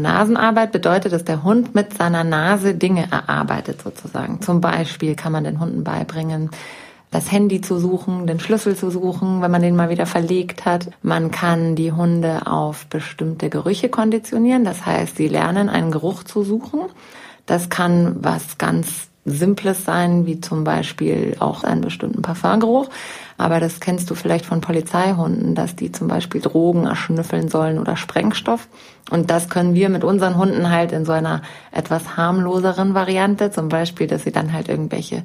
Nasenarbeit bedeutet, dass der Hund mit seiner Nase Dinge erarbeitet sozusagen. Zum Beispiel kann man den Hunden beibringen, das Handy zu suchen, den Schlüssel zu suchen, wenn man den mal wieder verlegt hat. Man kann die Hunde auf bestimmte Gerüche konditionieren. Das heißt, sie lernen einen Geruch zu suchen. Das kann was ganz Simples sein, wie zum Beispiel auch einen bestimmten Parfumgeruch. Aber das kennst du vielleicht von Polizeihunden, dass die zum Beispiel Drogen erschnüffeln sollen oder Sprengstoff. Und das können wir mit unseren Hunden halt in so einer etwas harmloseren Variante, zum Beispiel, dass sie dann halt irgendwelche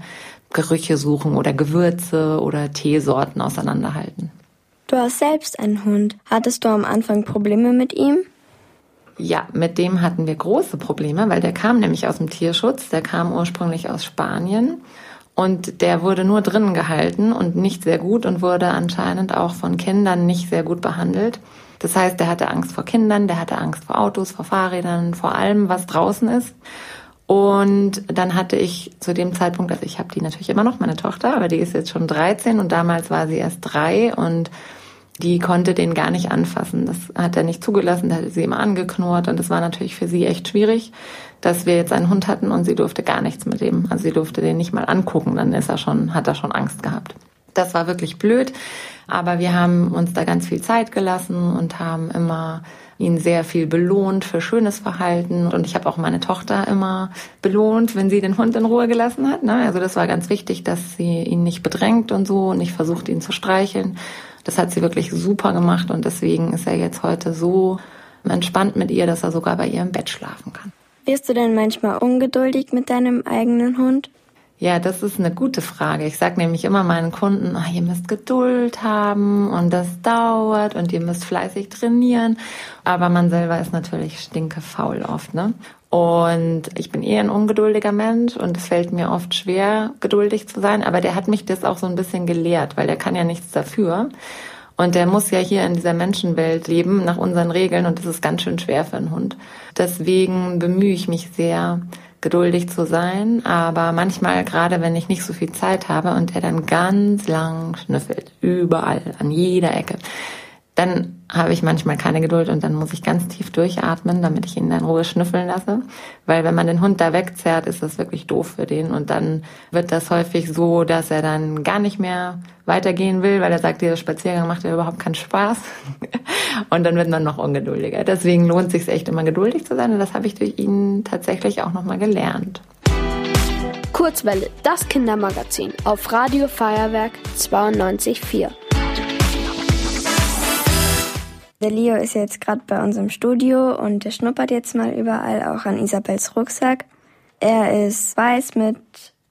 Gerüche suchen oder Gewürze oder Teesorten auseinanderhalten. Du hast selbst einen Hund. Hattest du am Anfang Probleme mit ihm? Ja, mit dem hatten wir große Probleme, weil der kam nämlich aus dem Tierschutz. Der kam ursprünglich aus Spanien und der wurde nur drinnen gehalten und nicht sehr gut und wurde anscheinend auch von Kindern nicht sehr gut behandelt. Das heißt, der hatte Angst vor Kindern, der hatte Angst vor Autos, vor Fahrrädern, vor allem, was draußen ist. Und dann hatte ich zu dem Zeitpunkt, also ich habe die natürlich immer noch, meine Tochter, aber die ist jetzt schon 13 und damals war sie erst drei und die konnte den gar nicht anfassen. Das hat er nicht zugelassen, da hat sie immer angeknurrt und das war natürlich für sie echt schwierig, dass wir jetzt einen Hund hatten und sie durfte gar nichts mit dem. Also sie durfte den nicht mal angucken, dann ist er schon, hat er schon Angst gehabt. Das war wirklich blöd, aber wir haben uns da ganz viel Zeit gelassen und haben immer ihn sehr viel belohnt für schönes Verhalten. Und ich habe auch meine Tochter immer belohnt, wenn sie den Hund in Ruhe gelassen hat. Ne? Also das war ganz wichtig, dass sie ihn nicht bedrängt und so und nicht versucht, ihn zu streicheln. Das hat sie wirklich super gemacht und deswegen ist er jetzt heute so entspannt mit ihr, dass er sogar bei ihr im Bett schlafen kann. Wirst du denn manchmal ungeduldig mit deinem eigenen Hund? Ja, das ist eine gute Frage. Ich sage nämlich immer meinen Kunden, oh, ihr müsst Geduld haben und das dauert und ihr müsst fleißig trainieren. Aber man selber ist natürlich stinkefaul oft, ne? Und ich bin eher ein ungeduldiger Mensch und es fällt mir oft schwer, geduldig zu sein. Aber der hat mich das auch so ein bisschen gelehrt, weil der kann ja nichts dafür. Und der muss ja hier in dieser Menschenwelt leben, nach unseren Regeln. Und das ist ganz schön schwer für einen Hund. Deswegen bemühe ich mich sehr, geduldig zu sein, aber manchmal, gerade wenn ich nicht so viel Zeit habe und er dann ganz lang schnüffelt, überall, an jeder Ecke, dann habe ich manchmal keine Geduld und dann muss ich ganz tief durchatmen, damit ich ihn dann Ruhe schnüffeln lasse. Weil wenn man den Hund da wegzerrt, ist das wirklich doof für den. Und dann wird das häufig so, dass er dann gar nicht mehr weitergehen will, weil er sagt, dieser Spaziergang macht ja überhaupt keinen Spaß. Und dann wird man noch ungeduldiger. Deswegen lohnt es sich echt immer geduldig zu sein. Und das habe ich durch ihn tatsächlich auch nochmal gelernt. Kurzwelle, das Kindermagazin auf Radio Feuerwerk 92.4. Der Leo ist jetzt gerade bei uns im Studio und der schnuppert jetzt mal überall, auch an Isabels Rucksack. Er ist weiß mit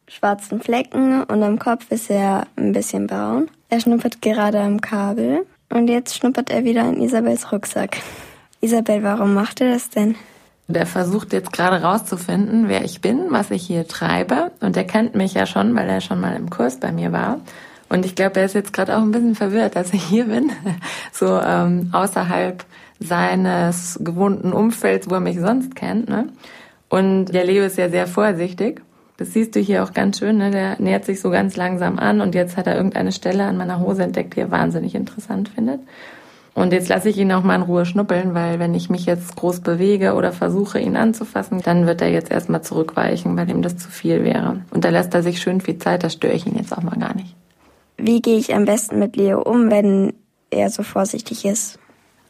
schwarzen Flecken und am Kopf ist er ein bisschen braun. Er schnuppert gerade am Kabel und jetzt schnuppert er wieder an Isabels Rucksack. Isabel, warum macht er das denn? Der versucht jetzt gerade rauszufinden, wer ich bin, was ich hier treibe. Und er kennt mich ja schon, weil er schon mal im Kurs bei mir war. Und ich glaube, er ist jetzt gerade auch ein bisschen verwirrt, dass ich hier bin, so ähm, außerhalb seines gewohnten Umfelds, wo er mich sonst kennt. Ne? Und der Leo ist ja sehr vorsichtig. Das siehst du hier auch ganz schön. Ne? Der nähert sich so ganz langsam an und jetzt hat er irgendeine Stelle an meiner Hose entdeckt, die er wahnsinnig interessant findet. Und jetzt lasse ich ihn auch mal in Ruhe schnuppeln, weil wenn ich mich jetzt groß bewege oder versuche, ihn anzufassen, dann wird er jetzt erstmal zurückweichen, weil ihm das zu viel wäre. Und da lässt er sich schön viel Zeit, da störe ich ihn jetzt auch mal gar nicht. Wie gehe ich am besten mit Leo um, wenn er so vorsichtig ist?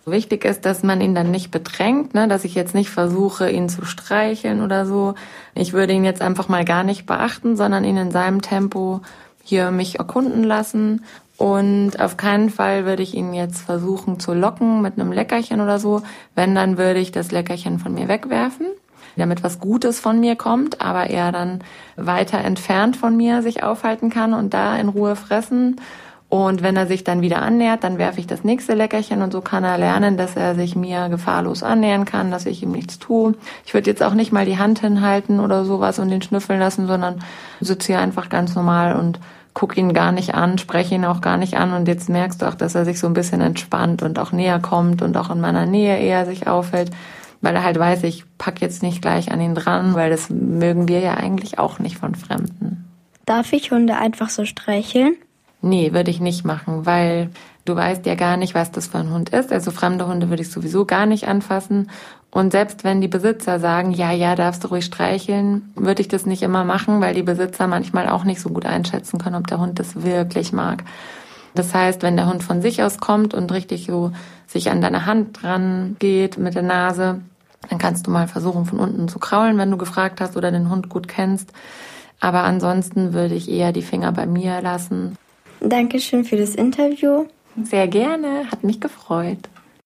Wichtig ist, dass man ihn dann nicht bedrängt, ne? dass ich jetzt nicht versuche, ihn zu streicheln oder so. Ich würde ihn jetzt einfach mal gar nicht beachten, sondern ihn in seinem Tempo hier mich erkunden lassen. Und auf keinen Fall würde ich ihn jetzt versuchen zu locken mit einem Leckerchen oder so. Wenn, dann würde ich das Leckerchen von mir wegwerfen damit was Gutes von mir kommt, aber er dann weiter entfernt von mir sich aufhalten kann und da in Ruhe fressen. Und wenn er sich dann wieder annähert, dann werfe ich das nächste Leckerchen und so kann er lernen, dass er sich mir gefahrlos annähern kann, dass ich ihm nichts tue. Ich würde jetzt auch nicht mal die Hand hinhalten oder sowas und ihn schnüffeln lassen, sondern sitze hier einfach ganz normal und guck ihn gar nicht an, spreche ihn auch gar nicht an und jetzt merkst du auch, dass er sich so ein bisschen entspannt und auch näher kommt und auch in meiner Nähe eher sich aufhält weil er halt weiß, ich pack jetzt nicht gleich an ihn dran, weil das mögen wir ja eigentlich auch nicht von Fremden. Darf ich Hunde einfach so streicheln? Nee, würde ich nicht machen, weil du weißt ja gar nicht, was das für ein Hund ist. Also fremde Hunde würde ich sowieso gar nicht anfassen. Und selbst wenn die Besitzer sagen, ja, ja, darfst du ruhig streicheln, würde ich das nicht immer machen, weil die Besitzer manchmal auch nicht so gut einschätzen können, ob der Hund das wirklich mag. Das heißt, wenn der Hund von sich aus kommt und richtig so sich an deine Hand dran geht mit der Nase, dann kannst du mal versuchen, von unten zu kraulen, wenn du gefragt hast oder den Hund gut kennst. Aber ansonsten würde ich eher die Finger bei mir lassen. Dankeschön für das Interview. Sehr gerne, hat mich gefreut.